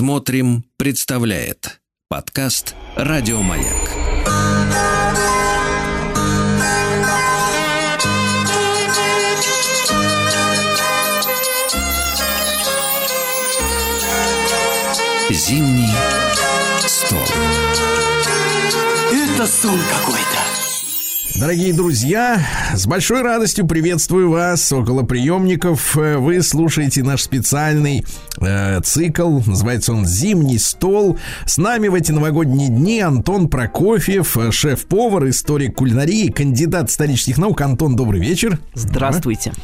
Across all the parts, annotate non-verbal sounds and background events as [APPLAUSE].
Смотрим, представляет подкаст Радиомаяк. Зимний стол. Это сон какой-то. Дорогие друзья, с большой радостью приветствую вас около приемников. Вы слушаете наш специальный э, цикл, называется он «Зимний стол». С нами в эти новогодние дни Антон Прокофьев, шеф-повар, историк кулинарии, кандидат исторических наук. Антон, добрый вечер. Здравствуйте.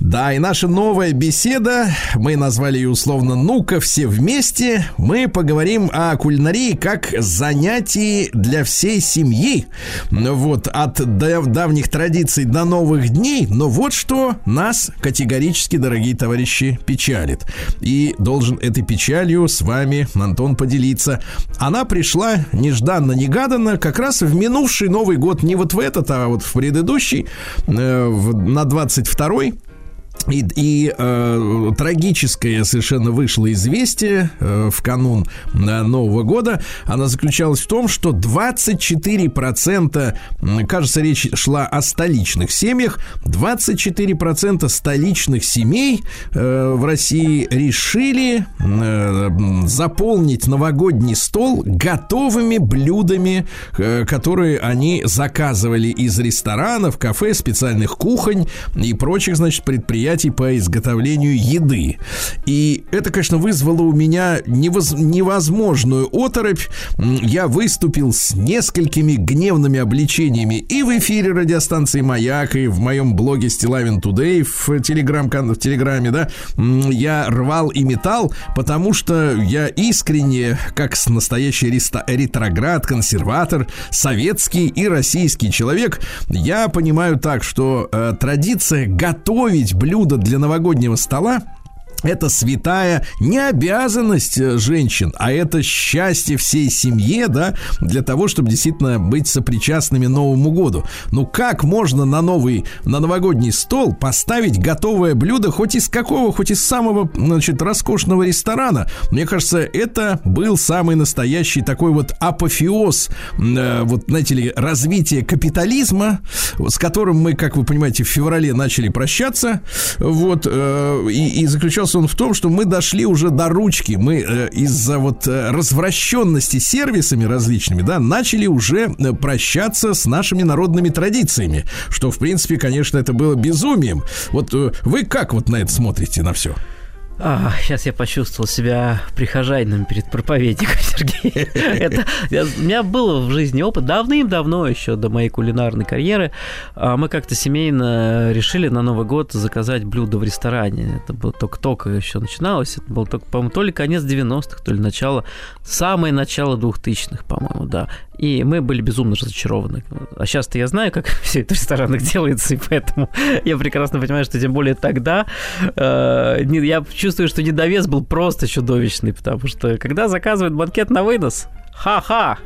Да, и наша новая беседа, мы назвали ее условно «Ну-ка, все вместе». Мы поговорим о кулинарии как занятии для всей семьи. Вот, от дав- давних традиций до новых дней. Но вот что нас категорически, дорогие товарищи, печалит. И должен этой печалью с вами, Антон, поделиться. Она пришла нежданно-негаданно как раз в минувший Новый год. Не вот в этот, а вот в предыдущий, э, на 22-й. И, и э, трагическое совершенно вышло известие э, в канун э, Нового года. Она заключалась в том, что 24%, м, кажется, речь шла о столичных семьях, 24% столичных семей э, в России решили э, заполнить новогодний стол готовыми блюдами, э, которые они заказывали из ресторанов, кафе, специальных кухонь и прочих, значит, предприятий по изготовлению еды. И это, конечно, вызвало у меня невоз- невозможную оторопь. Я выступил с несколькими гневными обличениями и в эфире радиостанции «Маяк», и в моем блоге «Стилавин Тудей» в, телеграм, в Телеграме, да, я рвал и метал, потому что я искренне, как настоящий ретроград, консерватор, советский и российский человек, я понимаю так, что э, традиция готовить блюда для новогоднего стола это святая не обязанность э, женщин, а это счастье всей семье, да, для того, чтобы действительно быть сопричастными Новому году. Ну как можно на новый, на новогодний стол поставить готовое блюдо хоть из какого, хоть из самого, значит, роскошного ресторана? Мне кажется, это был самый настоящий такой вот апофеоз, э, вот, знаете ли, развития капитализма, с которым мы, как вы понимаете, в феврале начали прощаться, вот, э, и, и заключался он в том, что мы дошли уже до ручки, мы э, из-за вот э, развращенности сервисами различными, да, начали уже э, прощаться с нашими народными традициями, что, в принципе, конечно, это было безумием. Вот э, вы как вот на это смотрите, на все? А, сейчас я почувствовал себя прихожанином перед проповедником, [LAUGHS] Сергей. Это, я- у меня был в жизни опыт давным-давно, еще до моей кулинарной карьеры. А, Мы как-то семейно решили на Новый год заказать блюдо в ресторане. Это было только-только еще начиналось. Это только, по-моему, то ли конец 90-х, то ли начало, самое начало 2000-х, по-моему, да. И мы были безумно разочарованы. А сейчас-то я знаю, как [LAUGHS] все это в ресторанах [LAUGHS] делается, и поэтому я прекрасно понимаю, что тем более тогда э, я чувствую, что недовес был просто чудовищный, потому что когда заказывают банкет на вынос, ха-ха,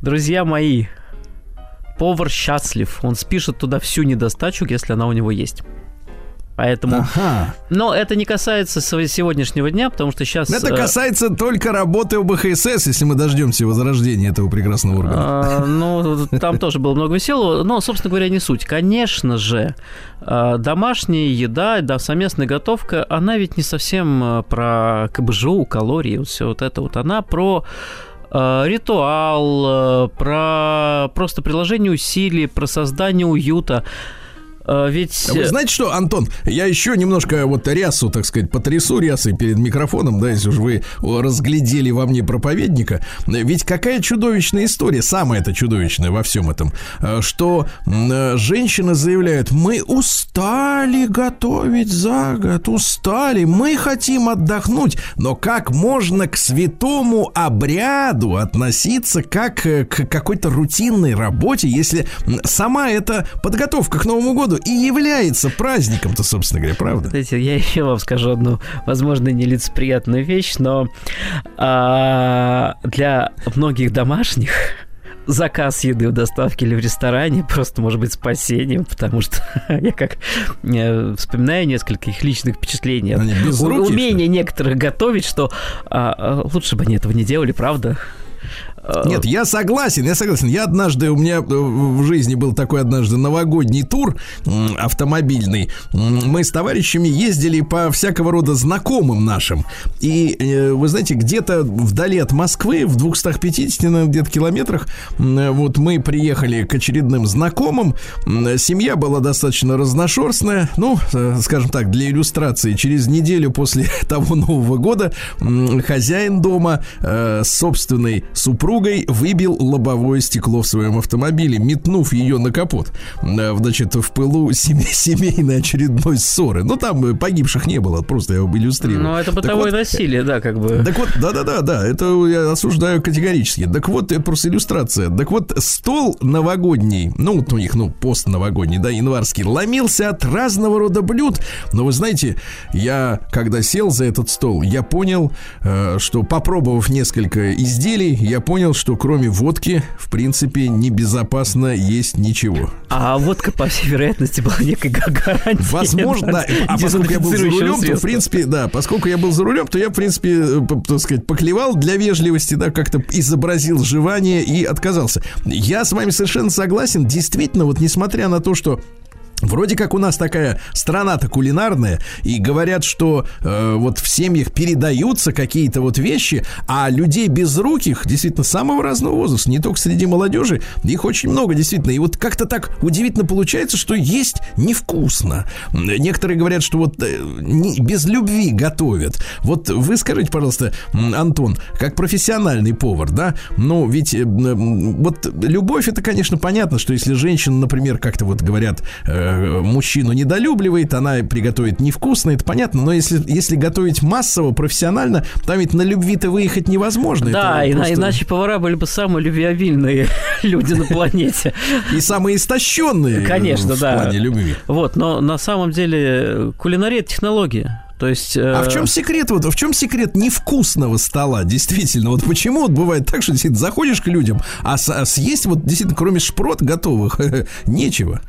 друзья мои, повар счастлив, он спишет туда всю недостачу, если она у него есть. Поэтому... Ага. Но это не касается сего- сегодняшнего дня, потому что сейчас... Это касается только работы ОБХСС, если мы дождемся возрождения этого прекрасного органа. А, Ну, там тоже было много веселого, но, собственно говоря, не суть. Конечно же, а, домашняя еда, да, совместная готовка, она ведь не совсем а, про КБЖУ, калории, вот все вот это вот. Она про ритуал, про просто приложение усилий, про создание уюта. А, Ведь... А Вы знаете что, Антон, я еще немножко вот рясу, так сказать, потрясу рясой перед микрофоном, да, если уж вы разглядели во мне проповедника. Ведь какая чудовищная история, самая это чудовищная во всем этом, э, что э, женщины заявляют, мы устали готовить за год, устали, мы хотим отдохнуть, но как можно к святому обряду относиться как э, к какой-то рутинной работе, если сама эта подготовка к Новому году и является праздником-то, собственно говоря, правда? Знаете, я еще вам скажу одну, возможно, нелицеприятную вещь, но а, для многих домашних заказ еды в доставке или в ресторане просто может быть спасением, потому что [LAUGHS] я как э, вспоминаю несколько их личных впечатлений. Они безрукие, Умение некоторых готовить, что а, а, лучше бы они этого не делали, правда? Нет, я согласен, я согласен. Я однажды, у меня э, в жизни был такой однажды новогодний тур автомобильный. Мы с товарищами ездили по всякого рода знакомым нашим. И, э, вы знаете, где-то вдали от Москвы, в 250 наверное, где-то километрах, вот мы приехали к очередным знакомым. Семья была достаточно разношерстная. Ну, э, скажем так, для иллюстрации, через неделю после [LAUGHS] того Нового года хозяин дома с собственной супругой выбил лобовое стекло в своем автомобиле, метнув ее на капот. Э, значит, в пылу семей, [LAUGHS] семейной очередной ссоры. Ну, там погибших не было, просто я иллюстрирую. Ну, это бытовое вот, насилие, да, как бы. Так вот, да-да-да, да, это я осуждаю категорически. Так вот, это просто иллюстрация. Так вот, стол новогодний, ну, вот у них, ну, пост новогодний, да, январский, ломился от разного рода блюд. Но вы знаете, я, когда сел за этот стол, я понял, э, что попробовав несколько изделий, я понял, понял, что кроме водки, в принципе, небезопасно есть ничего. А водка, по всей вероятности, была некой гарантией. Возможно, а поскольку я был за рулем, то, в принципе, да, поскольку я был за рулем, то я, в принципе, э, так сказать, поклевал для вежливости, да, как-то изобразил жевание и отказался. Я с вами совершенно согласен. Действительно, вот несмотря на то, что Вроде как у нас такая страна-то кулинарная, и говорят, что э, вот в семьях передаются какие-то вот вещи, а людей безруких, действительно, самого разного возраста, не только среди молодежи, их очень много, действительно. И вот как-то так удивительно получается, что есть невкусно. Некоторые говорят, что вот э, не, без любви готовят. Вот вы скажите, пожалуйста, Антон, как профессиональный повар, да, ну ведь э, вот любовь, это, конечно, понятно, что если женщина, например, как-то вот говорят, э, Э, мужчину недолюбливает, она приготовит невкусно, это понятно, но если, если готовить массово, профессионально, там ведь на любви-то выехать невозможно. Да, просто... иначе повара были бы самые любвеобильные [LAUGHS] люди на планете. И самые истощенные Конечно, в да. плане любви. Вот, но на самом деле кулинария – это технология. То есть, а в чем э, секрет вот, в чем секрет невкусного стола? Действительно, вот почему вот бывает так, что действительно заходишь к людям, а, а съесть вот действительно кроме шпрот готовых [LAUGHS] нечего.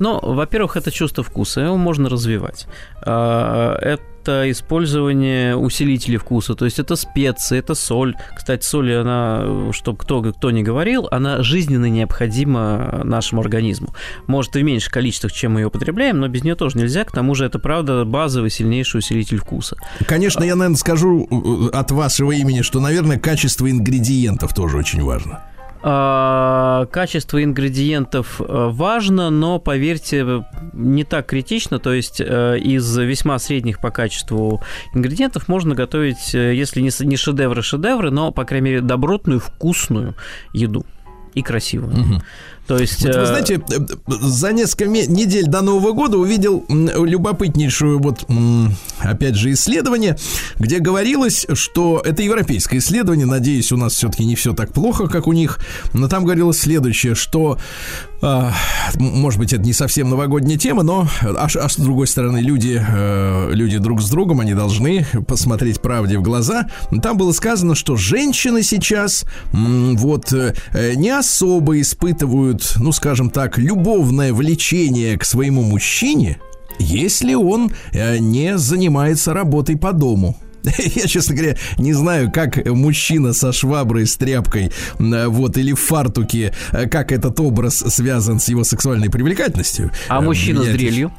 Ну, во-первых, это чувство вкуса, его можно развивать. А, это использование усилителей вкуса, то есть это специи, это соль. Кстати, соль, она, чтобы кто, кто не говорил, она жизненно необходима нашему организму. Может, и в меньших количествах, чем мы ее употребляем, но без нее тоже нельзя. К тому же это, правда, базовый сильнейший усилитель вкуса. Конечно, я, наверное, скажу э, от вашего имени, что, наверное, качество ингредиентов тоже очень важно. А, качество ингредиентов э, важно, но, поверьте, не так критично. То есть э, из весьма средних по качеству ингредиентов можно готовить, э, если не шедевры-шедевры, но, по крайней мере, добротную, вкусную еду и красивую. Угу. То есть, вот, вы знаете, за несколько недель до Нового года увидел любопытнейшую вот опять же исследование, где говорилось, что это европейское исследование, надеюсь, у нас все-таки не все так плохо, как у них, но там говорилось следующее, что а, может быть, это не совсем новогодняя тема, но а, а с другой стороны, люди, э, люди друг с другом, они должны посмотреть правде в глаза. Там было сказано, что женщины сейчас вот э, не особо испытывают, ну, скажем так, любовное влечение к своему мужчине, если он э, не занимается работой по дому. [LAUGHS] Я, честно говоря, не знаю, как мужчина со шваброй, с тряпкой, вот, или в фартуке, э, как этот образ связан с его сексуальной привлекательностью. А мужчина Меня с дрелью?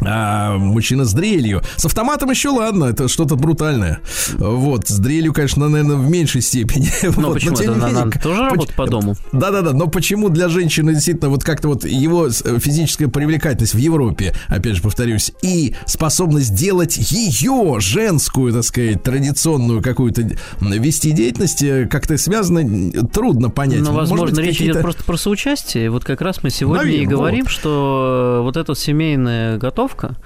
А, мужчина с дрелью. С автоматом еще ладно, это что-то брутальное. Вот, с дрелью, конечно, наверное, в меньшей степени. [LAUGHS] Но вот, почему? Но, это менее, надо тоже работать по дому? Да-да-да, но почему для женщины действительно вот как-то вот его физическая привлекательность в Европе, опять же повторюсь, и способность делать ее женскую, так сказать, традиционную какую-то вести деятельность, э, как-то связано, трудно понять. Ну, возможно, быть, речь идет просто про соучастие. Вот как раз мы сегодня Наверное, и говорим, вот. что вот эта семейная готовка тренировка.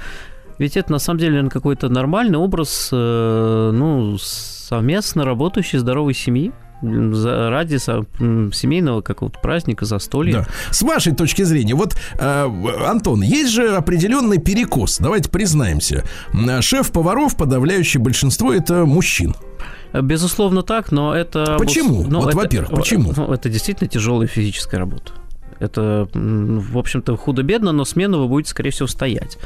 Ведь это на самом деле какой-то нормальный образ э, ну, совместно работающей здоровой семьи ради семейного какого-то праздника, застолья. Да. С вашей точки зрения, вот, э, Антон, есть же определенный перекос, давайте признаемся. Шеф-поваров, подавляющее большинство, это мужчин. Безусловно так, но это... Почему? Ну, вот, во-первых, почему? Ну, это действительно тяжелая физическая работа. Это, в общем-то, худо-бедно, но смену вы будете, скорее всего, стоять.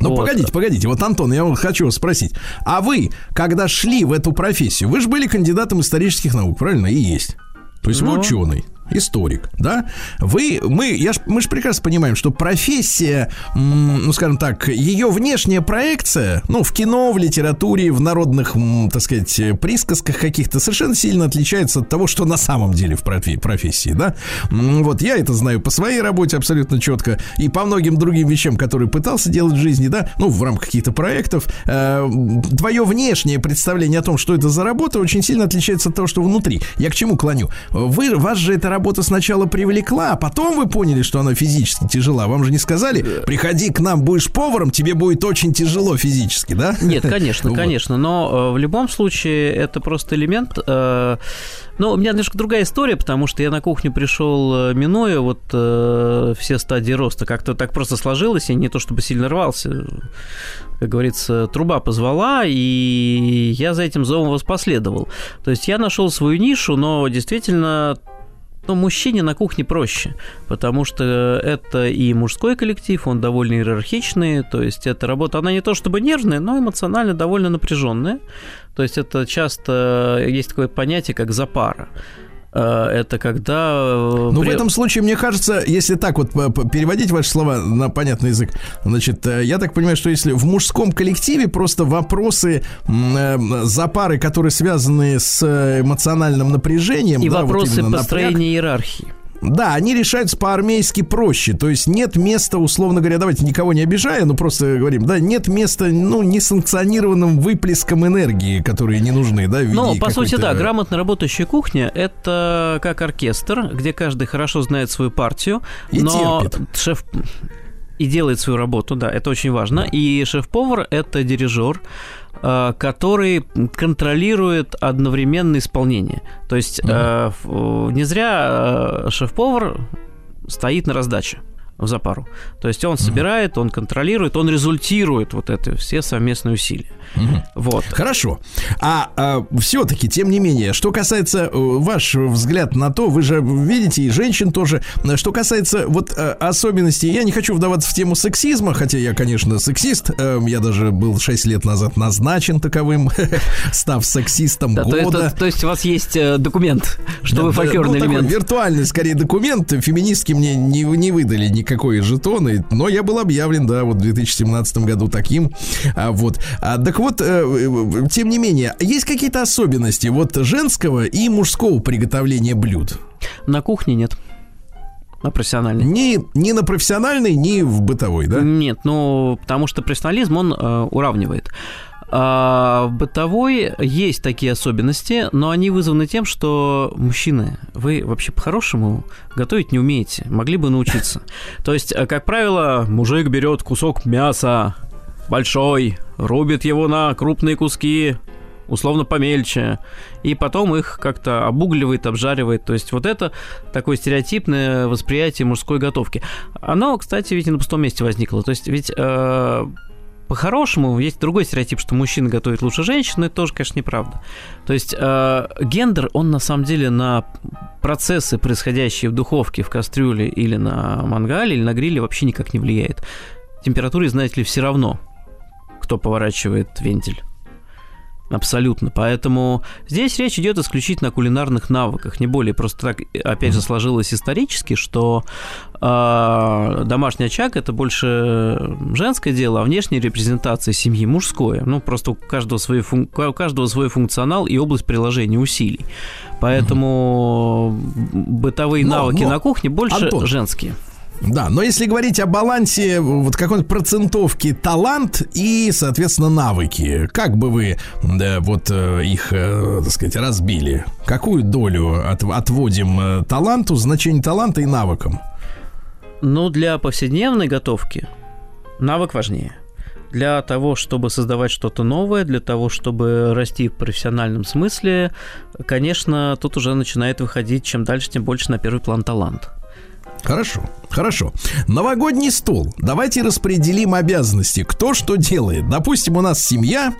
Ну, вот. погодите, погодите. Вот, Антон, я хочу вас спросить. А вы, когда шли в эту профессию, вы же были кандидатом исторических наук, правильно? И есть. То есть ну, вы ученый историк, да? Вы, мы, я ж, мы же прекрасно понимаем, что профессия, ну, скажем так, ее внешняя проекция, ну, в кино, в литературе, в народных, так сказать, присказках каких-то совершенно сильно отличается от того, что на самом деле в профессии, да? Вот я это знаю по своей работе абсолютно четко и по многим другим вещам, которые пытался делать в жизни, да, ну, в рамках каких-то проектов. Э, твое внешнее представление о том, что это за работа, очень сильно отличается от того, что внутри. Я к чему клоню? Вы, вас же эта работа сначала привлекла, а потом вы поняли, что она физически тяжела. Вам же не сказали, приходи к нам, будешь поваром, тебе будет очень тяжело физически, да? Нет, конечно, [LAUGHS] вот. конечно. Но э, в любом случае это просто элемент. Э, но у меня немножко другая история, потому что я на кухню пришел, э, минуя вот э, все стадии роста. Как-то так просто сложилось, и не то чтобы сильно рвался. Как говорится, труба позвала, и я за этим зовом воспоследовал. То есть я нашел свою нишу, но действительно но мужчине на кухне проще, потому что это и мужской коллектив, он довольно иерархичный, то есть эта работа, она не то чтобы нервная, но эмоционально довольно напряженная. То есть это часто есть такое понятие, как запара. Э, это когда... Э, ну, при... в этом случае, мне кажется, если так вот переводить ваши слова на понятный язык, значит, э, я так понимаю, что если в мужском коллективе просто вопросы запары, которые связаны с эмоциональным напряжением... И да, вопросы вот построения напряг, иерархии. Да, они решаются по-армейски проще. То есть нет места, условно говоря, давайте никого не обижая, но просто говорим, да, нет места, ну, несанкционированным выплеском энергии, которые не нужны, да, Ну, по сути, да, грамотно работающая кухня – это как оркестр, где каждый хорошо знает свою партию, и но терпит. шеф и делает свою работу, да, это очень важно. И шеф-повар – это дирижер, который контролирует одновременное исполнение. То есть mm-hmm. не зря э, шеф-повар стоит на раздаче в запару. То есть он собирает, он контролирует, он результирует вот это все совместные усилия. Угу. Вот. Хорошо. А, а все-таки, тем не менее, что касается э, ваш взгляд на то, вы же видите и женщин тоже, что касается вот э, особенностей, я не хочу вдаваться в тему сексизма, хотя я, конечно, сексист, э, я даже был 6 лет назад назначен таковым, [LAUGHS] став сексистом да, года. То, это, то есть у вас есть документ, что да, вы фольклорный ну, элемент. виртуальный, скорее, документ, феминистки мне не, не выдали никакой жетон, но я был объявлен, да, вот в 2017 году таким, а, вот. А, так вот, э, э, тем не менее, есть какие-то особенности вот женского и мужского приготовления блюд? На кухне нет. На профессиональной. Ни, ни на профессиональной, ни в бытовой, да? Нет, ну, потому что профессионализм, он э, уравнивает. А в бытовой есть такие особенности, но они вызваны тем, что мужчины, вы вообще по-хорошему готовить не умеете, могли бы научиться. [LAUGHS] То есть, э, как правило, мужик берет кусок мяса, большой, рубит его на крупные куски, условно помельче, и потом их как-то обугливает, обжаривает. То есть вот это такое стереотипное восприятие мужской готовки. Оно, кстати, ведь и на пустом месте возникло. То есть ведь э, по-хорошему есть другой стереотип, что мужчина готовит лучше женщин, но это тоже, конечно, неправда. То есть э, гендер, он на самом деле на процессы, происходящие в духовке, в кастрюле или на мангале, или на гриле вообще никак не влияет. Температуре, знаете ли, все равно кто поворачивает вентиль. Абсолютно. Поэтому здесь речь идет исключительно о кулинарных навыках, не более. Просто так, опять же, сложилось исторически, что э, домашний очаг это больше женское дело, а внешняя репрезентация семьи мужское. Ну, просто у каждого свой, фун... у каждого свой функционал и область приложения усилий. Поэтому бытовые но, навыки но, на кухне больше Антон, женские. Да, но если говорить о балансе вот какой-то процентовки талант и, соответственно, навыки, как бы вы да, вот э, их, э, так сказать, разбили? Какую долю от, отводим э, таланту, значению таланта и навыкам? Ну, для повседневной готовки навык важнее. Для того, чтобы создавать что-то новое, для того, чтобы расти в профессиональном смысле, конечно, тут уже начинает выходить чем дальше, тем больше на первый план талант. Хорошо, хорошо. Новогодний стол. Давайте распределим обязанности. Кто что делает. Допустим, у нас семья.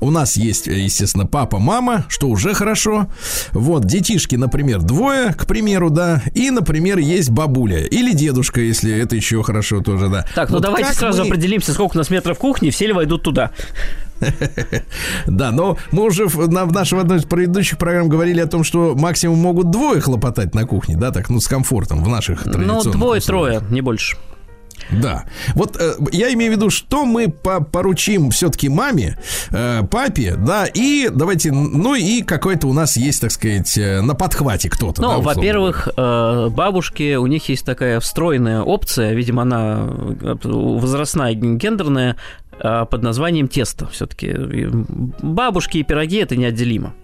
У нас есть, естественно, папа, мама, что уже хорошо. Вот, детишки, например, двое, к примеру, да. И, например, есть бабуля. Или дедушка, если это еще хорошо тоже, да. Так, ну вот давайте сразу мы... определимся, сколько у нас метров кухни, все ли войдут туда. [LAUGHS] Да, но мы уже в, на, в нашей одной из предыдущих программ говорили о том, что максимум могут двое хлопотать на кухне, да, так, ну, с комфортом в наших Ну, традиционных двое-трое, не больше. Да. Вот э, я имею в виду, что мы по поручим все-таки маме, э, папе, да, и давайте, ну и какой-то у нас есть, так сказать, э, на подхвате кто-то. Ну, да, во-первых, э, бабушки, у них есть такая встроенная опция, видимо, она э, возрастная, гендерная, под названием тесто. Все-таки бабушки и пироги это неотделимо.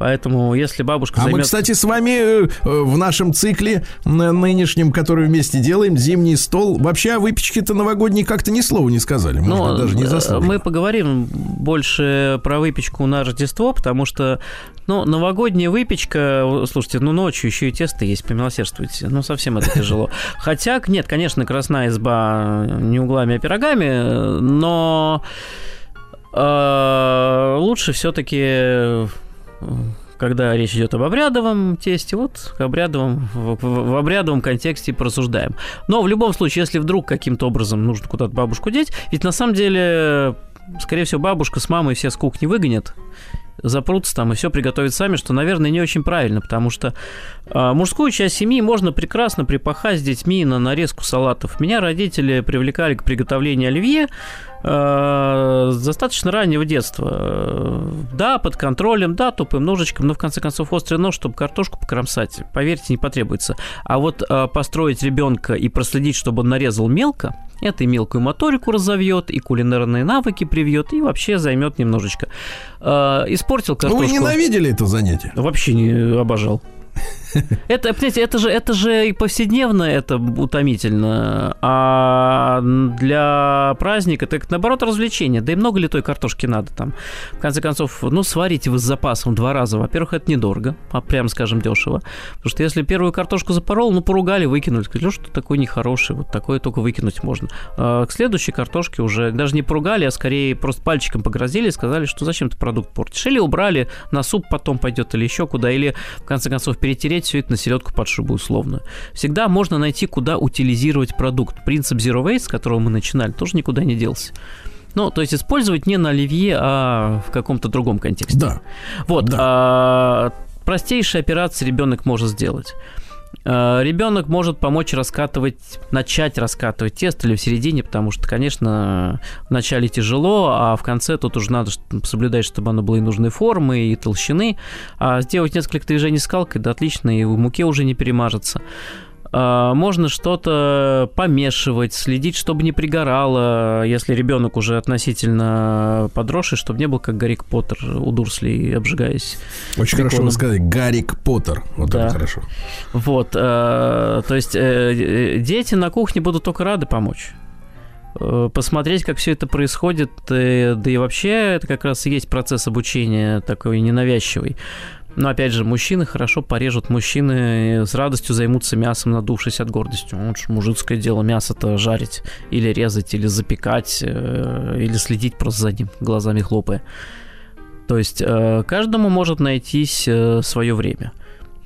Поэтому, если бабушка А займет... мы, кстати, с вами э, в нашем цикле э, нынешнем, который вместе делаем, зимний стол, вообще о выпечке-то новогодней как-то ни слова не сказали. Может Ну, быть, даже не э, заслуженно. мы поговорим больше про выпечку на Рождество, потому что, ну, новогодняя выпечка, слушайте, ну, ночью еще и тесто есть, помилосердствуйте. Ну, совсем это тяжело. [LAUGHS] Хотя, нет, конечно, красная изба не углами, а пирогами, но э, лучше все-таки когда речь идет об обрядовом тесте, вот к обрядовом, в, в, в обрядовом контексте прорассуждаем. Но в любом случае, если вдруг каким-то образом нужно куда-то бабушку деть, ведь на самом деле, скорее всего, бабушка с мамой все с кухни выгонят, запрутся там и все приготовят сами, что, наверное, не очень правильно, потому что э, мужскую часть семьи можно прекрасно припахать с детьми на нарезку салатов. Меня родители привлекали к приготовлению оливье с достаточно раннего детства. Да, под контролем, да, тупым ножичком, но в конце концов острый нож, чтобы картошку покромсать, поверьте, не потребуется. А вот э, построить ребенка и проследить, чтобы он нарезал мелко, это и мелкую моторику разовьет, и кулинарные навыки привьет, и вообще займет немножечко. Э, испортил Ну, картошку. вы ненавидели это занятие? Вообще не обожал. Это, понимаете, это же, это же и повседневно это утомительно, а для праздника это наоборот развлечение. Да и много ли той картошки надо там? В конце концов, ну, сварите вы с запасом два раза. Во-первых, это недорого, а прям скажем дешево. Потому что если первую картошку запорол, ну, поругали, выкинули. Сказали, что такой нехороший, вот такое только выкинуть можно. А к следующей картошке уже даже не поругали, а скорее просто пальчиком погрозили и сказали, что зачем ты продукт портишь. Или убрали, на суп потом пойдет, или еще куда, или в конце концов перетереть все это на селедку под шубу условно. Всегда можно найти, куда утилизировать продукт. Принцип Zero Waste, с которого мы начинали, тоже никуда не делся. Ну, то есть использовать не на оливье, а в каком-то другом контексте. Да. Вот. Да. А, простейшие операции ребенок может сделать. А, Ребенок может помочь раскатывать, начать раскатывать тесто или в середине, потому что, конечно, в начале тяжело, а в конце тут уже надо соблюдать, чтобы оно было и нужной формы, и толщины. А сделать несколько движений скалкой, да отлично, и в муке уже не перемажется. А, Можно что-то помешивать, следить, чтобы не пригорало, если ребенок уже относительно подросший, чтобы не был как Гарик Поттер у Дурсли, обжигаясь. Очень хорошо беконом. вы сказали. Гарик Поттер. Вот Да. это хорошо. Вот, э, то есть э, дети на кухне будут только рады помочь. Э, Посмотреть, как все это происходит, э, да и вообще это как раз и есть процесс обучения такой ненавязчивый. Но опять же, мужчины хорошо порежут, мужчины с радостью займутся мясом, надувшись от гордости. Вот ж мужицкое дело мясо-то жарить, или резать, или запекать, э, или следить просто за ним, глазами хлопая. То есть э, каждому может найтись свое время.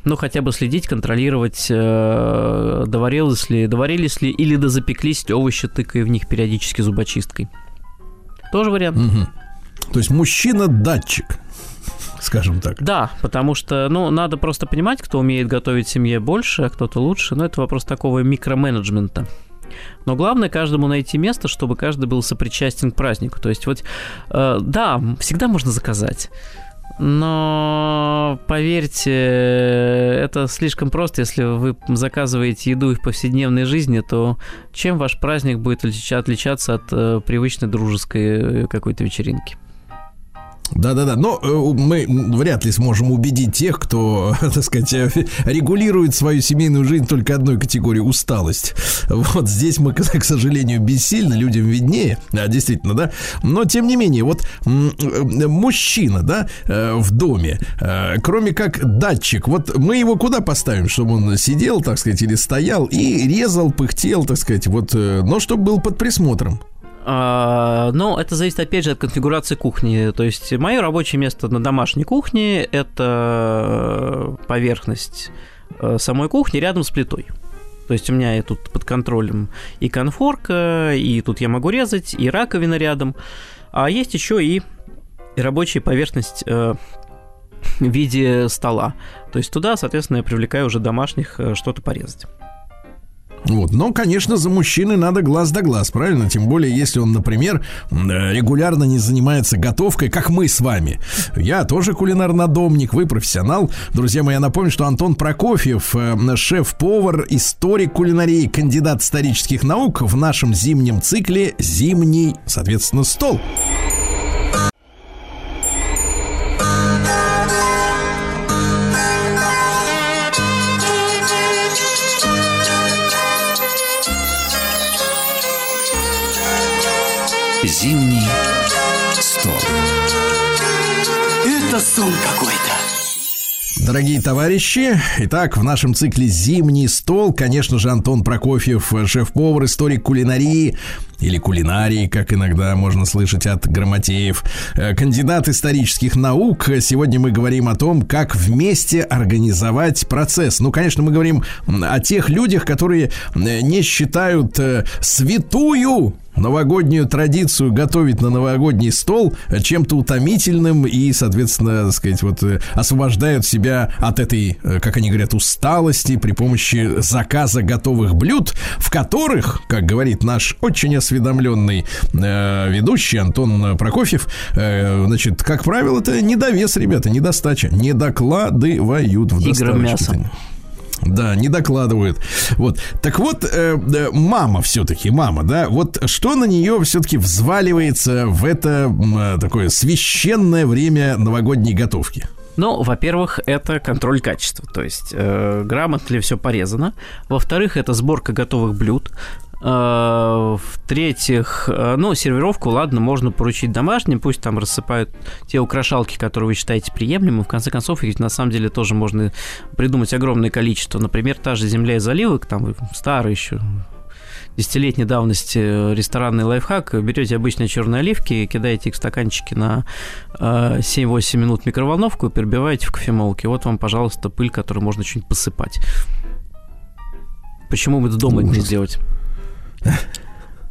Ну, хотя бы следить, контролировать, э, доварилось ли, доварились ли или дозапеклись овощи, тыкая в них периодически зубочисткой. Тоже вариант. Мгм. То есть мужчина-датчик, скажем так. Да, потому что, ну, надо просто понимать, кто умеет готовить семье больше, а кто-то лучше. Но это вопрос такого микроменеджмента. Но главное каждому найти место, чтобы каждый был сопричастен к празднику. То есть вот, э, да, всегда можно заказать. Но поверьте, это слишком просто. Если вы заказываете еду в повседневной жизни, то чем ваш праздник будет отлича- отличаться от э, привычной дружеской э, какой-то вечеринки? Да-да-да, но э, мы вряд ли сможем убедить тех, кто, [LAUGHS] так сказать, э, регулирует свою семейную жизнь только одной категории – усталость. Вот здесь мы, [LAUGHS] к сожалению, бессильны, людям виднее, да, действительно, да. Но, тем не менее, вот э, мужчина, да, в доме, кроме как датчик, вот мы его куда поставим, чтобы он сидел, так сказать, или стоял и резал, пыхтел, так сказать, вот, но чтобы был под присмотром. А, но это зависит, опять же, от конфигурации кухни. То есть мое рабочее место на домашней кухне – это поверхность э, самой кухни рядом с плитой. То есть у меня и тут под контролем и конфорка, и тут я могу резать, и раковина рядом. А есть еще и рабочая поверхность э, в виде стола. То есть туда, соответственно, я привлекаю уже домашних э, что-то порезать. Вот. Но, конечно, за мужчиной надо глаз да глаз, правильно? Тем более, если он, например, регулярно не занимается готовкой, как мы с вами. Я тоже кулинар-надомник, вы профессионал. Друзья мои, я напомню, что Антон Прокофьев, э, шеф-повар, историк кулинарии, кандидат исторических наук в нашем зимнем цикле «Зимний, соответственно, стол». Зимний стол. Это сон какой-то. Дорогие товарищи, итак, в нашем цикле «Зимний стол», конечно же, Антон Прокофьев, шеф-повар, историк кулинарии, или кулинарии, как иногда можно слышать от грамотеев, э, кандидат исторических наук. Сегодня мы говорим о том, как вместе организовать процесс. Ну, конечно, мы говорим о тех людях, которые э, не считают э, святую новогоднюю традицию готовить на новогодний стол чем-то утомительным и, соответственно, так сказать, вот э, освобождают себя от этой, э, как они говорят, усталости при помощи заказа готовых блюд, в которых, как говорит наш очень осведомленный э, ведущий Антон Прокофьев, э, значит, как правило, это недовес, ребята, недостача, не докладывают в Играм мясо. Да, не докладывают. Вот. Так вот, э, мама все-таки, мама, да, вот что на нее все-таки взваливается в это э, такое священное время новогодней готовки? Ну, во-первых, это контроль качества, то есть э, грамотно ли все порезано. Во-вторых, это сборка готовых блюд. Э, в-третьих, э, ну, сервировку, ладно, можно поручить домашним, пусть там рассыпают те украшалки, которые вы считаете приемлемыми. В конце концов, их на самом деле тоже можно придумать огромное количество. Например, та же земля из оливок, там старый еще десятилетней давности ресторанный лайфхак. Берете обычные черные оливки, кидаете их в стаканчики на 7-8 э, минут микроволновку и перебиваете в кофемолке. Вот вам, пожалуйста, пыль, которую можно что-нибудь посыпать. Почему бы это дома не сделать?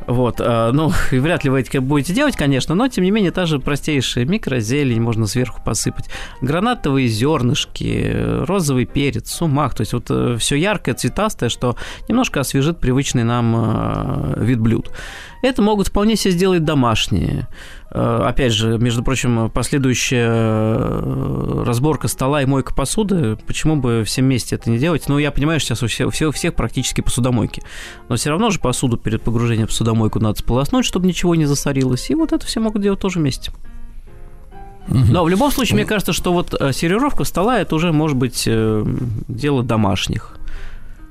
Вот, э, ну, [LAUGHS] и вряд ли вы это будете делать, конечно, но, тем не менее, та же простейшая микрозелень можно сверху посыпать. Гранатовые зернышки, розовый перец, сумах, то есть вот э, все яркое, цветастое, что немножко освежит привычный нам э, вид блюд. Это могут вполне себе сделать домашние. Э, опять же, между прочим, последующая э, разборка стола и мойка посуды, почему бы всем вместе это не делать? Ну, я понимаю, что сейчас у всех, у всех практически посудомойки. Но все равно же посуду перед погружением в посудомойку надо сполоснуть, чтобы ничего не засорилось. И вот это все могут делать тоже вместе. Но в любом случае, мне кажется, что вот э, сервировка стола это уже может быть дело домашних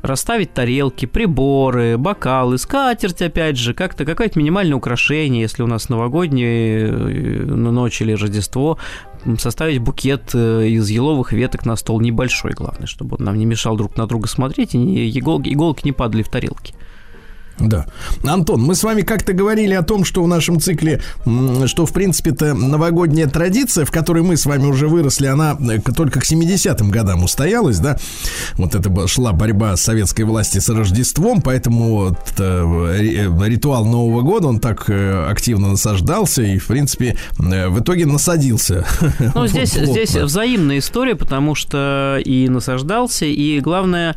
расставить тарелки, приборы, бокалы, скатерть, опять же, как-то какое-то минимальное украшение, если у нас новогодние э, ночь или Рождество, составить букет э, из еловых веток на стол небольшой, главное, чтобы он нам не мешал друг на друга смотреть и иголки, иголки не падали в тарелки. Да. Антон, мы с вами как-то говорили о том, что в нашем цикле, что, в принципе-то, новогодняя традиция, в которой мы с вами уже выросли, она э, только к 70-м годам устоялась, да? Вот это шла борьба советской власти с Рождеством, поэтому вот, э, э, ритуал Нового года, он так активно насаждался и, в принципе, в итоге насадился. Ну, [LAUGHS] здесь, здесь взаимная история, потому что и насаждался, и, главное,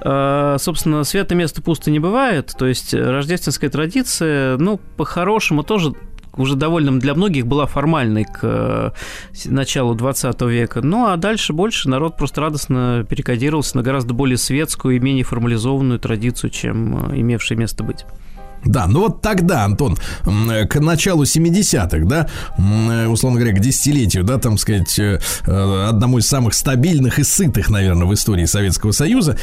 собственно, света места пусто не бывает. То есть рождественская традиция, ну, по-хорошему тоже уже довольно для многих была формальной к э, началу 20 века. Ну, а дальше больше народ просто радостно перекодировался на гораздо более светскую и менее формализованную традицию, чем э, имевшее место быть. Да, ну вот тогда, Антон, к началу 70-х, да, условно говоря, к десятилетию, да, там сказать, э, э, одному из самых стабильных и сытых, наверное, в истории Советского Союза,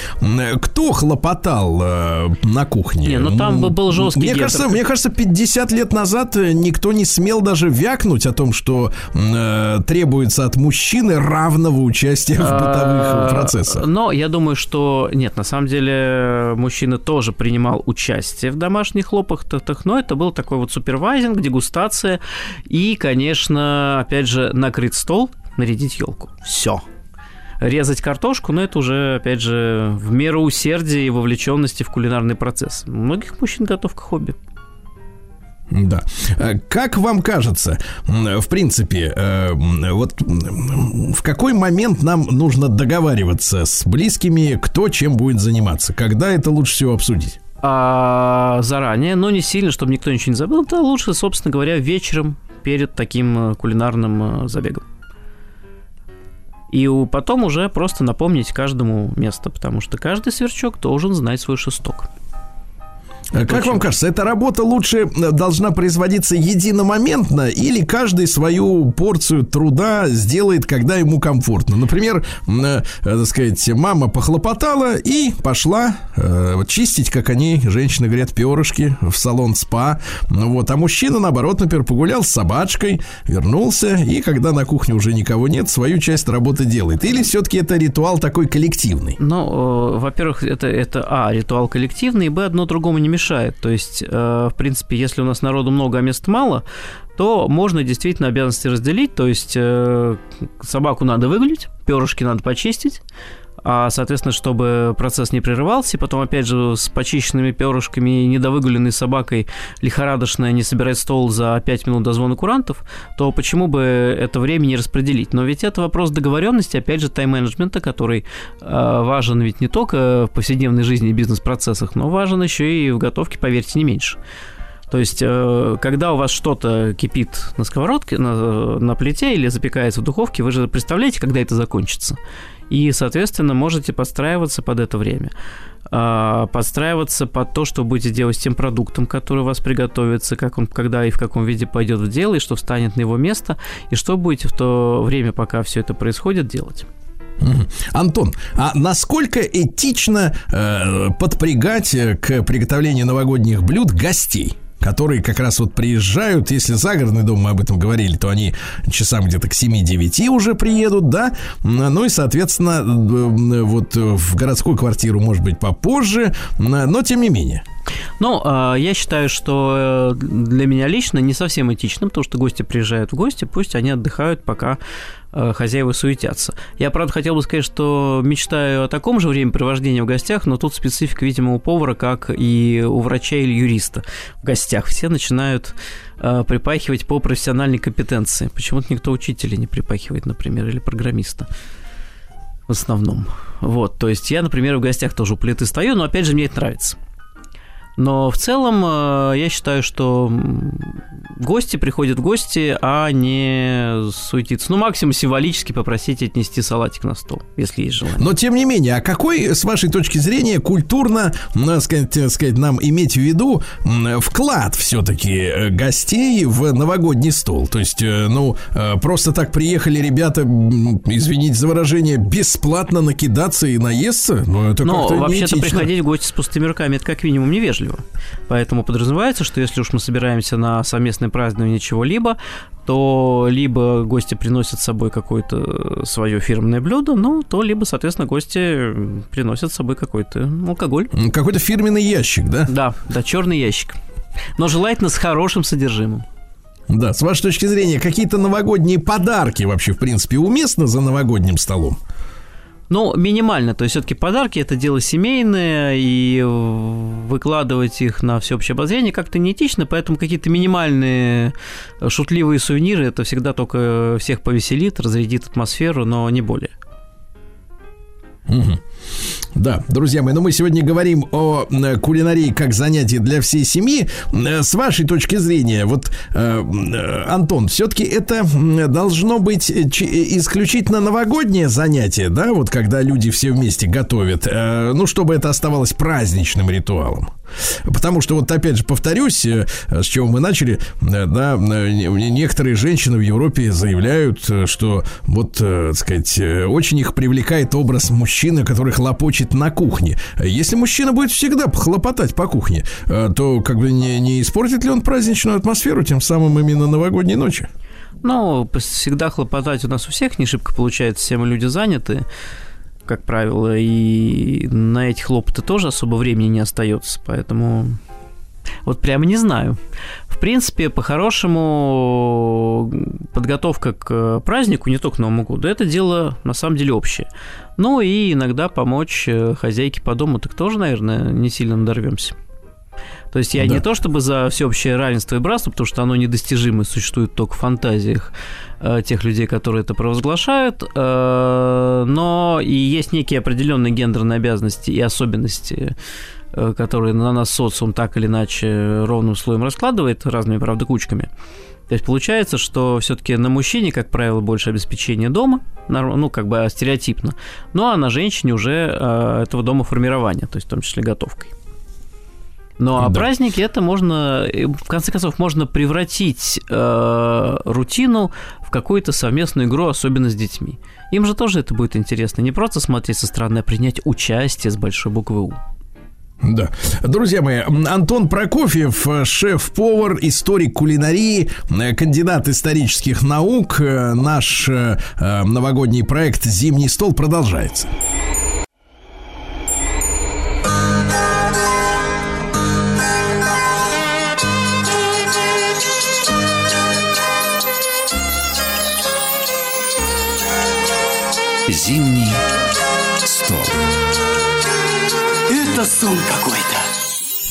кто хлопотал э, на кухне? Не, ну там был жесткий мне гендер. кажется, мне кажется, 50 лет назад никто не смел даже вякнуть о том, что э, требуется от мужчины равного участия в бытовых А, процессах. Но я думаю, что нет, на самом деле мужчина тоже принимал участие в домашних хлопотах, но это был такой вот супервайзинг, дегустация и, конечно, опять же, накрыть стол, нарядить елку. Все. Резать картошку, но это уже, опять же, в меру усердия и вовлеченности в кулинарный процесс. У многих мужчин готовка хобби. Да. Э, Как вам кажется, в принципе, э, вот в какой момент нам нужно договариваться с близкими, кто чем будет заниматься? Когда это лучше всего обсудить? А, заранее, но не сильно, чтобы никто ничего не забыл, то лучше, собственно говоря, вечером перед таким э, кулинарным э, забегом. И потом уже просто напомнить каждому место, потому что каждый сверчок должен знать свой шесток. Э, Как вам кажется, эта работа лучше э, должна производиться единомоментно или каждый свою порцию труда сделает, когда ему комфортно? Например, э, э, так сказать, мама похлопотала и пошла э, чистить, как они, женщины говорят, перышки в салон спа. Ну Вот, а мужчина, наоборот, например, погулял с собачкой, вернулся, и когда на кухне уже никого нет, свою часть работы делает. Или все-таки это ритуал такой коллективный? Ну, э, во-первых, это, это, а, ритуал коллективный, и, б, одно другому не мешает. То есть, э, в принципе, если у нас народу много, а мест мало, то можно действительно обязанности разделить. То есть, э, собаку надо выгулить, перышки надо почистить, а, соответственно, чтобы процесс не прерывался, и потом, опять же, с почищенными перышками и недовыгуленной собакой лихорадочно не собирать стол за 5 минут до звона курантов, то почему бы это время не распределить? Но ведь это вопрос договоренности, опять же, тайм-менеджмента, который э, важен ведь не только в повседневной жизни и бизнес-процессах, но важен еще и в готовке, поверьте, не меньше. То есть, э, когда у вас что-то кипит на сковородке, на, на плите или запекается в духовке, вы же представляете, когда это закончится. И, соответственно, можете подстраиваться под это время. А, Подстраиваться под то, что будете делать с тем продуктом, который у вас приготовится, как он, когда и в каком виде пойдет в дело, и что встанет на его место, и что будете в то время, пока все это происходит, делать. Антон, а насколько этично э, подпрягать э, к приготовлению новогодних блюд гостей? Которые как раз вот приезжают, если загородный дом, мы об этом говорили, то они часам где-то к 7-9 уже приедут, да, ну и, соответственно, э, вот в городскую квартиру, может быть, попозже, но тем не менее. Ну, а, я считаю, что э, для меня лично не совсем этично, потому что гости приезжают в гости, пусть они отдыхают, пока э, хозяева суетятся. Я, правда, хотел бы сказать, что мечтаю о таком же времяпровождении в гостях, но тут специфика, видимо, у повара, как и у врача или юриста в гостях. Все начинают э, припахивать по профессиональной компетенции. Почему-то никто учителя не припахивает, например, или программиста в основном. Вот, то есть я, например, в гостях тоже у плиты стою, но, опять же, мне это нравится. Но в целом э, я считаю, что гости приходят в гости, а не суетиться. Ну, максимум символически попросить отнести салатик на стол, если есть желание. Но тем не менее, а какой, с вашей точки зрения, культурно, надо сказать, э, сказать, нам иметь в виду вклад все-таки гостей в новогодний стол? То есть, э, ну, э, просто так приехали ребята, извините за выражение, бесплатно накидаться и наесться? Ну, это Но как-то вообще-то приходить в гости с пустыми руками это как минимум невежливо. Поэтому подразумевается, что если уж мы собираемся на совместное празднование чего-либо, то либо гости приносят с собой какое-то свое фирменное блюдо, ну, то либо, соответственно, гости приносят с собой какой-то алкоголь. Какой-то фирменный ящик, да? Да, да, черный ящик. Но желательно с хорошим содержимым. Да, с вашей точки зрения, какие-то новогодние подарки вообще, в принципе, уместно за новогодним столом? Ну, минимально. То есть, все-таки подарки это дело семейное, и выкладывать их на всеобщее обозрение как-то неэтично, поэтому какие-то минимальные э, шутливые сувениры это всегда только всех повеселит, разрядит атмосферу, но не более. Мгм. Да, друзья мои, ну мы сегодня говорим о э, кулинарии как занятии для всей семьи. Э, С вашей точки зрения, вот, э, Антон, все-таки это должно быть чи- исключительно новогоднее занятие, да, вот когда люди все вместе готовят, ну, чтобы это оставалось праздничным ритуалом. Потому что вот опять же повторюсь, э, с чего мы начали, э, да, некоторые женщины в Европе заявляют, что вот, так сказать, очень их привлекает образ мужчины, который хлопочет на кухне. Если мужчина будет всегда хлопотать по кухне, то как бы не, не испортит ли он праздничную атмосферу тем самым именно новогодней ночи? Ну, всегда хлопотать у нас у всех не шибко получается, все мы люди заняты, как правило, и на эти хлопоты тоже особо времени не остается, поэтому вот прямо не знаю. В принципе, по-хорошему, подготовка к празднику, не только к Новому году, это дело на самом деле общее. Ну и иногда помочь э, хозяйке по дому, так тоже, наверное, не сильно надорвемся. То есть я да. не то чтобы за всеобщее равенство и братство, потому что оно недостижимо существует только в фантазиях э, тех людей, которые это провозглашают, э, но и есть некие определенные гендерные обязанности и особенности э, которые на нас социум так или иначе ровным слоем раскладывает разными, правда, кучками. То есть получается, что все-таки на мужчине, как правило, больше обеспечения дома, ну, как бы стереотипно, ну а на женщине уже э, этого дома формирования, то есть в том числе готовкой. Ну а да. праздники это можно, в конце концов, можно превратить э, рутину в какую-то совместную игру, особенно с детьми. Им же тоже это будет интересно. Не просто смотреть со стороны, а принять участие с большой буквы У. Да. Друзья мои, Антон Прокофьев, шеф-повар, историк кулинарии, кандидат исторических наук. Наш э, новогодний проект «Зимний стол» продолжается. Зимний стол. Это сон какой-то.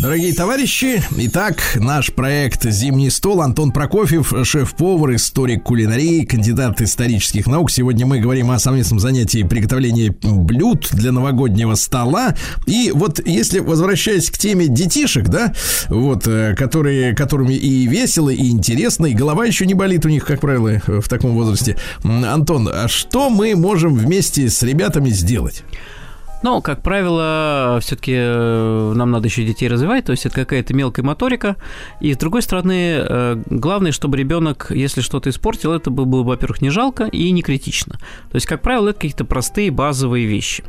Дорогие товарищи, итак, наш проект «Зимний стол». Антон Прокофьев, шеф-повар, историк кулинарии, кандидат исторических наук. Сегодня мы говорим о совместном занятии приготовления блюд для новогоднего стола. И вот если, возвращаясь к теме детишек, да, вот, э, которые, которыми и весело, и интересно, и голова еще не болит у них, как правило, в таком возрасте. Антон, а что мы можем вместе с ребятами сделать? Ну, как правило, все-таки э, нам надо еще детей развивать, то есть это какая-то мелкая моторика. И с другой стороны, э, главное, чтобы ребенок, если что-то испортил, это было бы, во-первых, не жалко и не критично. То есть, как правило, это какие-то простые базовые вещи.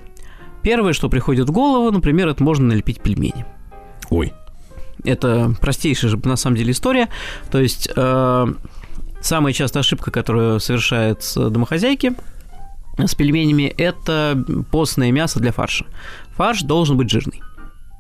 Первое, что приходит в голову, например, это можно налепить пельмени. Ой. Это простейшая же, на самом деле, история. То есть, э, самая частая ошибка, которую совершают домохозяйки – с пельменями – это постное мясо для фарша. Фарш должен быть жирный.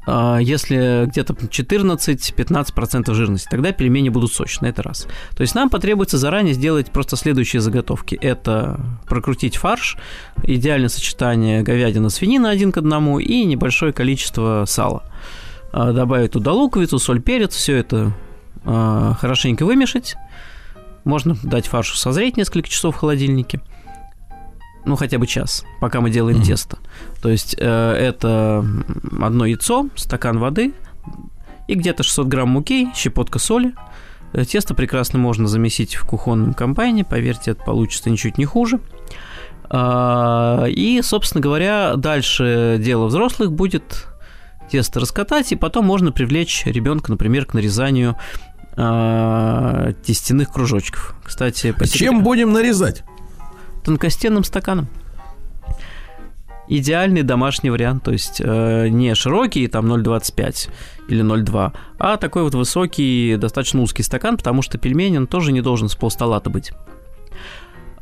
А, если где-то 14-15% жирности, тогда пельмени будут сочные, это раз. То есть нам потребуется заранее сделать просто следующие заготовки. Это прокрутить фарш, идеальное сочетание говядина-свинина один к одному и небольшое количество сала. А, добавить туда луковицу, соль, перец, все это а, хорошенько вымешать. Можно дать фаршу созреть несколько часов в холодильнике – ну, хотя бы час, пока мы делаем mm-hmm. тесто. То есть э, это одно яйцо, стакан воды и где-то 600 грамм муки, щепотка соли. Э, тесто прекрасно можно замесить в кухонном комбайне, поверьте, это получится ничуть не хуже. А, и, собственно говоря, дальше дело взрослых будет тесто раскатать, и потом можно привлечь ребенка, например, к нарезанию а, тестяных кружочков. Кстати, по чем будем нарезать? Тонкостенным стаканом. Идеальный домашний вариант, то есть э, не широкий, там 0,25 или 0,2, а такой вот высокий, достаточно узкий стакан, потому что пельмени он тоже не должен с полстола-то быть.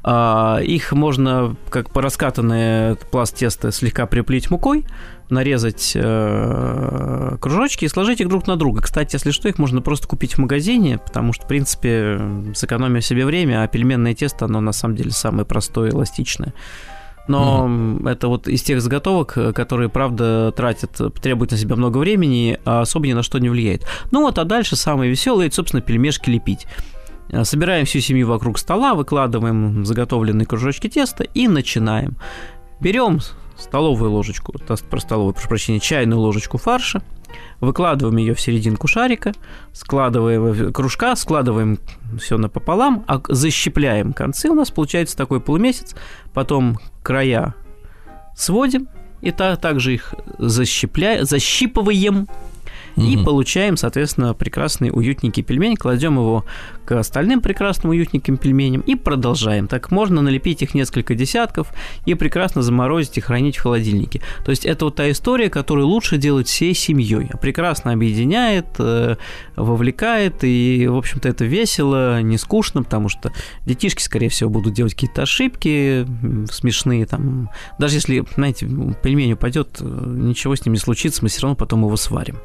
А, их можно, как по раскатанный пласт теста, слегка приплить мукой, нарезать э, кружочки и сложить их друг на друга. Кстати, если что, их можно просто купить в магазине, потому что, в принципе, сэкономив себе время, а пельменное тесто, оно на самом деле самое простое и эластичное. Но mm-hmm. это вот из тех заготовок, которые, правда, тратят, требуют на себя много времени, а особо ни на что не влияет. Ну вот, а дальше самое веселое, это, собственно, пельмешки лепить. Собираем всю семью вокруг стола, выкладываем заготовленные кружочки теста и начинаем. Берем столовую ложечку, про столовую, прошу прощения, чайную ложечку фарша, выкладываем ее в серединку шарика, складываем кружка, складываем все напополам, а защипляем концы, у нас получается такой полумесяц, потом края сводим, и та, также их защипляем, защипываем, Угу. И получаем, соответственно, прекрасный уютненький пельмень, кладем его к остальным прекрасным уютненьким пельменям и продолжаем. Так можно налепить их несколько десятков и прекрасно заморозить и хранить в холодильнике. То есть это вот та история, которую лучше делать всей семьей. Прекрасно объединяет, э, вовлекает, и, в общем-то, это весело, не скучно, потому что детишки, скорее всего, будут делать какие-то ошибки смешные. Там. Даже если, знаете, пельмень упадет, э, ничего с ним не случится, мы все равно потом его сварим.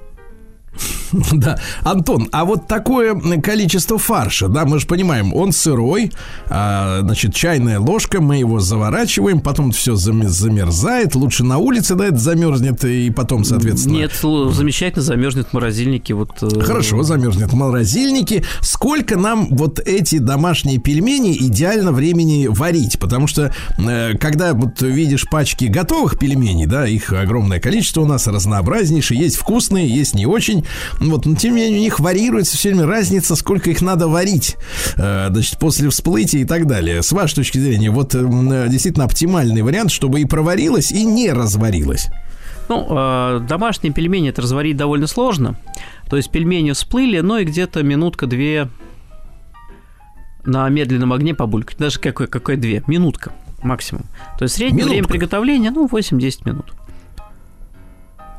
[LAUGHS] Да, Антон, а вот такое количество фарша, да, мы же понимаем, он сырой, а, значит, чайная ложка, мы его заворачиваем, потом все замерзает, лучше на улице, да, это замерзнет, и потом, соответственно... Нет, замечательно замерзнет в морозильнике. Вот... Э, Хорошо, замерзнет в морозильнике. Сколько нам вот эти домашние пельмени идеально времени варить? Потому что, э, когда вот видишь пачки готовых пельменей, да, их огромное количество у нас, разнообразнейшие, есть вкусные, есть не очень, вот, но тем не менее у них варьируется все время разница, сколько их надо варить, э, значит, после всплытия и так далее. С вашей точки зрения, вот э, действительно оптимальный вариант, чтобы и проварилось, и не разварилось. Ну, э, домашние пельмени это разварить довольно сложно. То есть пельмени всплыли, но и где-то минутка-две на медленном огне побулькать. Даже какой, какой две? Минутка максимум. То есть среднее Минутка. время приготовления, ну, 8-10 минут.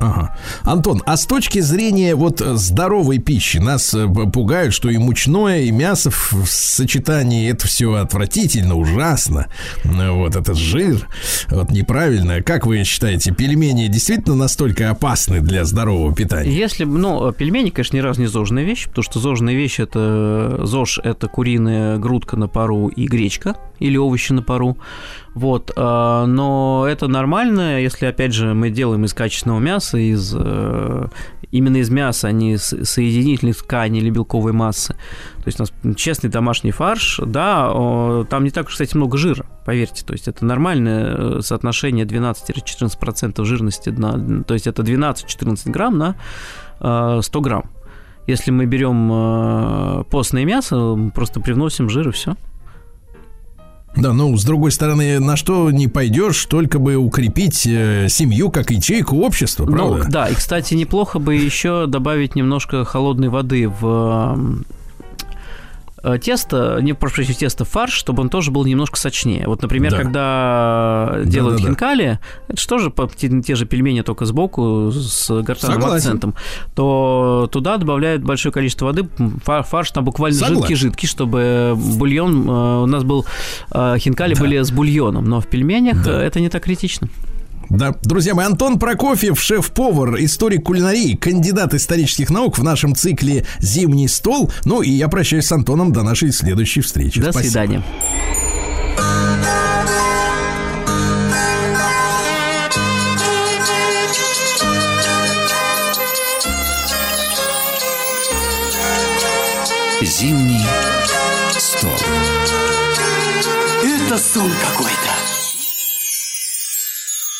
Ага. Антон, а с точки зрения вот здоровой пищи, нас э, пугают, что и мучное, и мясо в сочетании это все отвратительно, ужасно. Вот это жир, вот неправильно. Как вы считаете, пельмени действительно настолько опасны для здорового питания? Если, ну, пельмени, конечно, ни разу не зожная вещь, потому что зожная вещь это зож это куриная грудка на пару и гречка или овощи на пару. Вот, а, но это нормально, если, опять же, мы делаем из качественного мяса, из э, именно из мяса, а не из соединительных тканей или белковой массы. То есть у нас честный домашний фарш, да, там не так кстати, много жира, поверьте. То есть это нормальное э, соотношение 12-14% жирности, на, то есть это 12-14 грамм на 100 э, грамм. Если мы берем постное мясо, просто привносим жир и все. Да, ну, с другой стороны, на что не пойдешь, только бы укрепить э, семью как ячейку общества, ну, правда? Ну, да, и, кстати, неплохо бы еще добавить немножко холодной воды в тесто, не прошу прощения, тесто фарш, чтобы он тоже был немножко сочнее. Вот, например, да. когда делают да, хинкали, да. это же тоже те, те же пельмени, только сбоку с гортанным Согласен. акцентом, то туда добавляют большое количество воды, фарш там буквально жидкий-жидкий, чтобы бульон, э, у нас был, э, хинкали да. были с бульоном, но в пельменях да. это не так критично. Да, друзья мои, Антон Прокофьев, шеф-повар, историк кулинарии, кандидат исторических наук в нашем цикле «Зимний стол». Ну и я прощаюсь с Антоном до нашей следующей встречи. До Спасибо. свидания. Зимний стол. Это сон какой-то.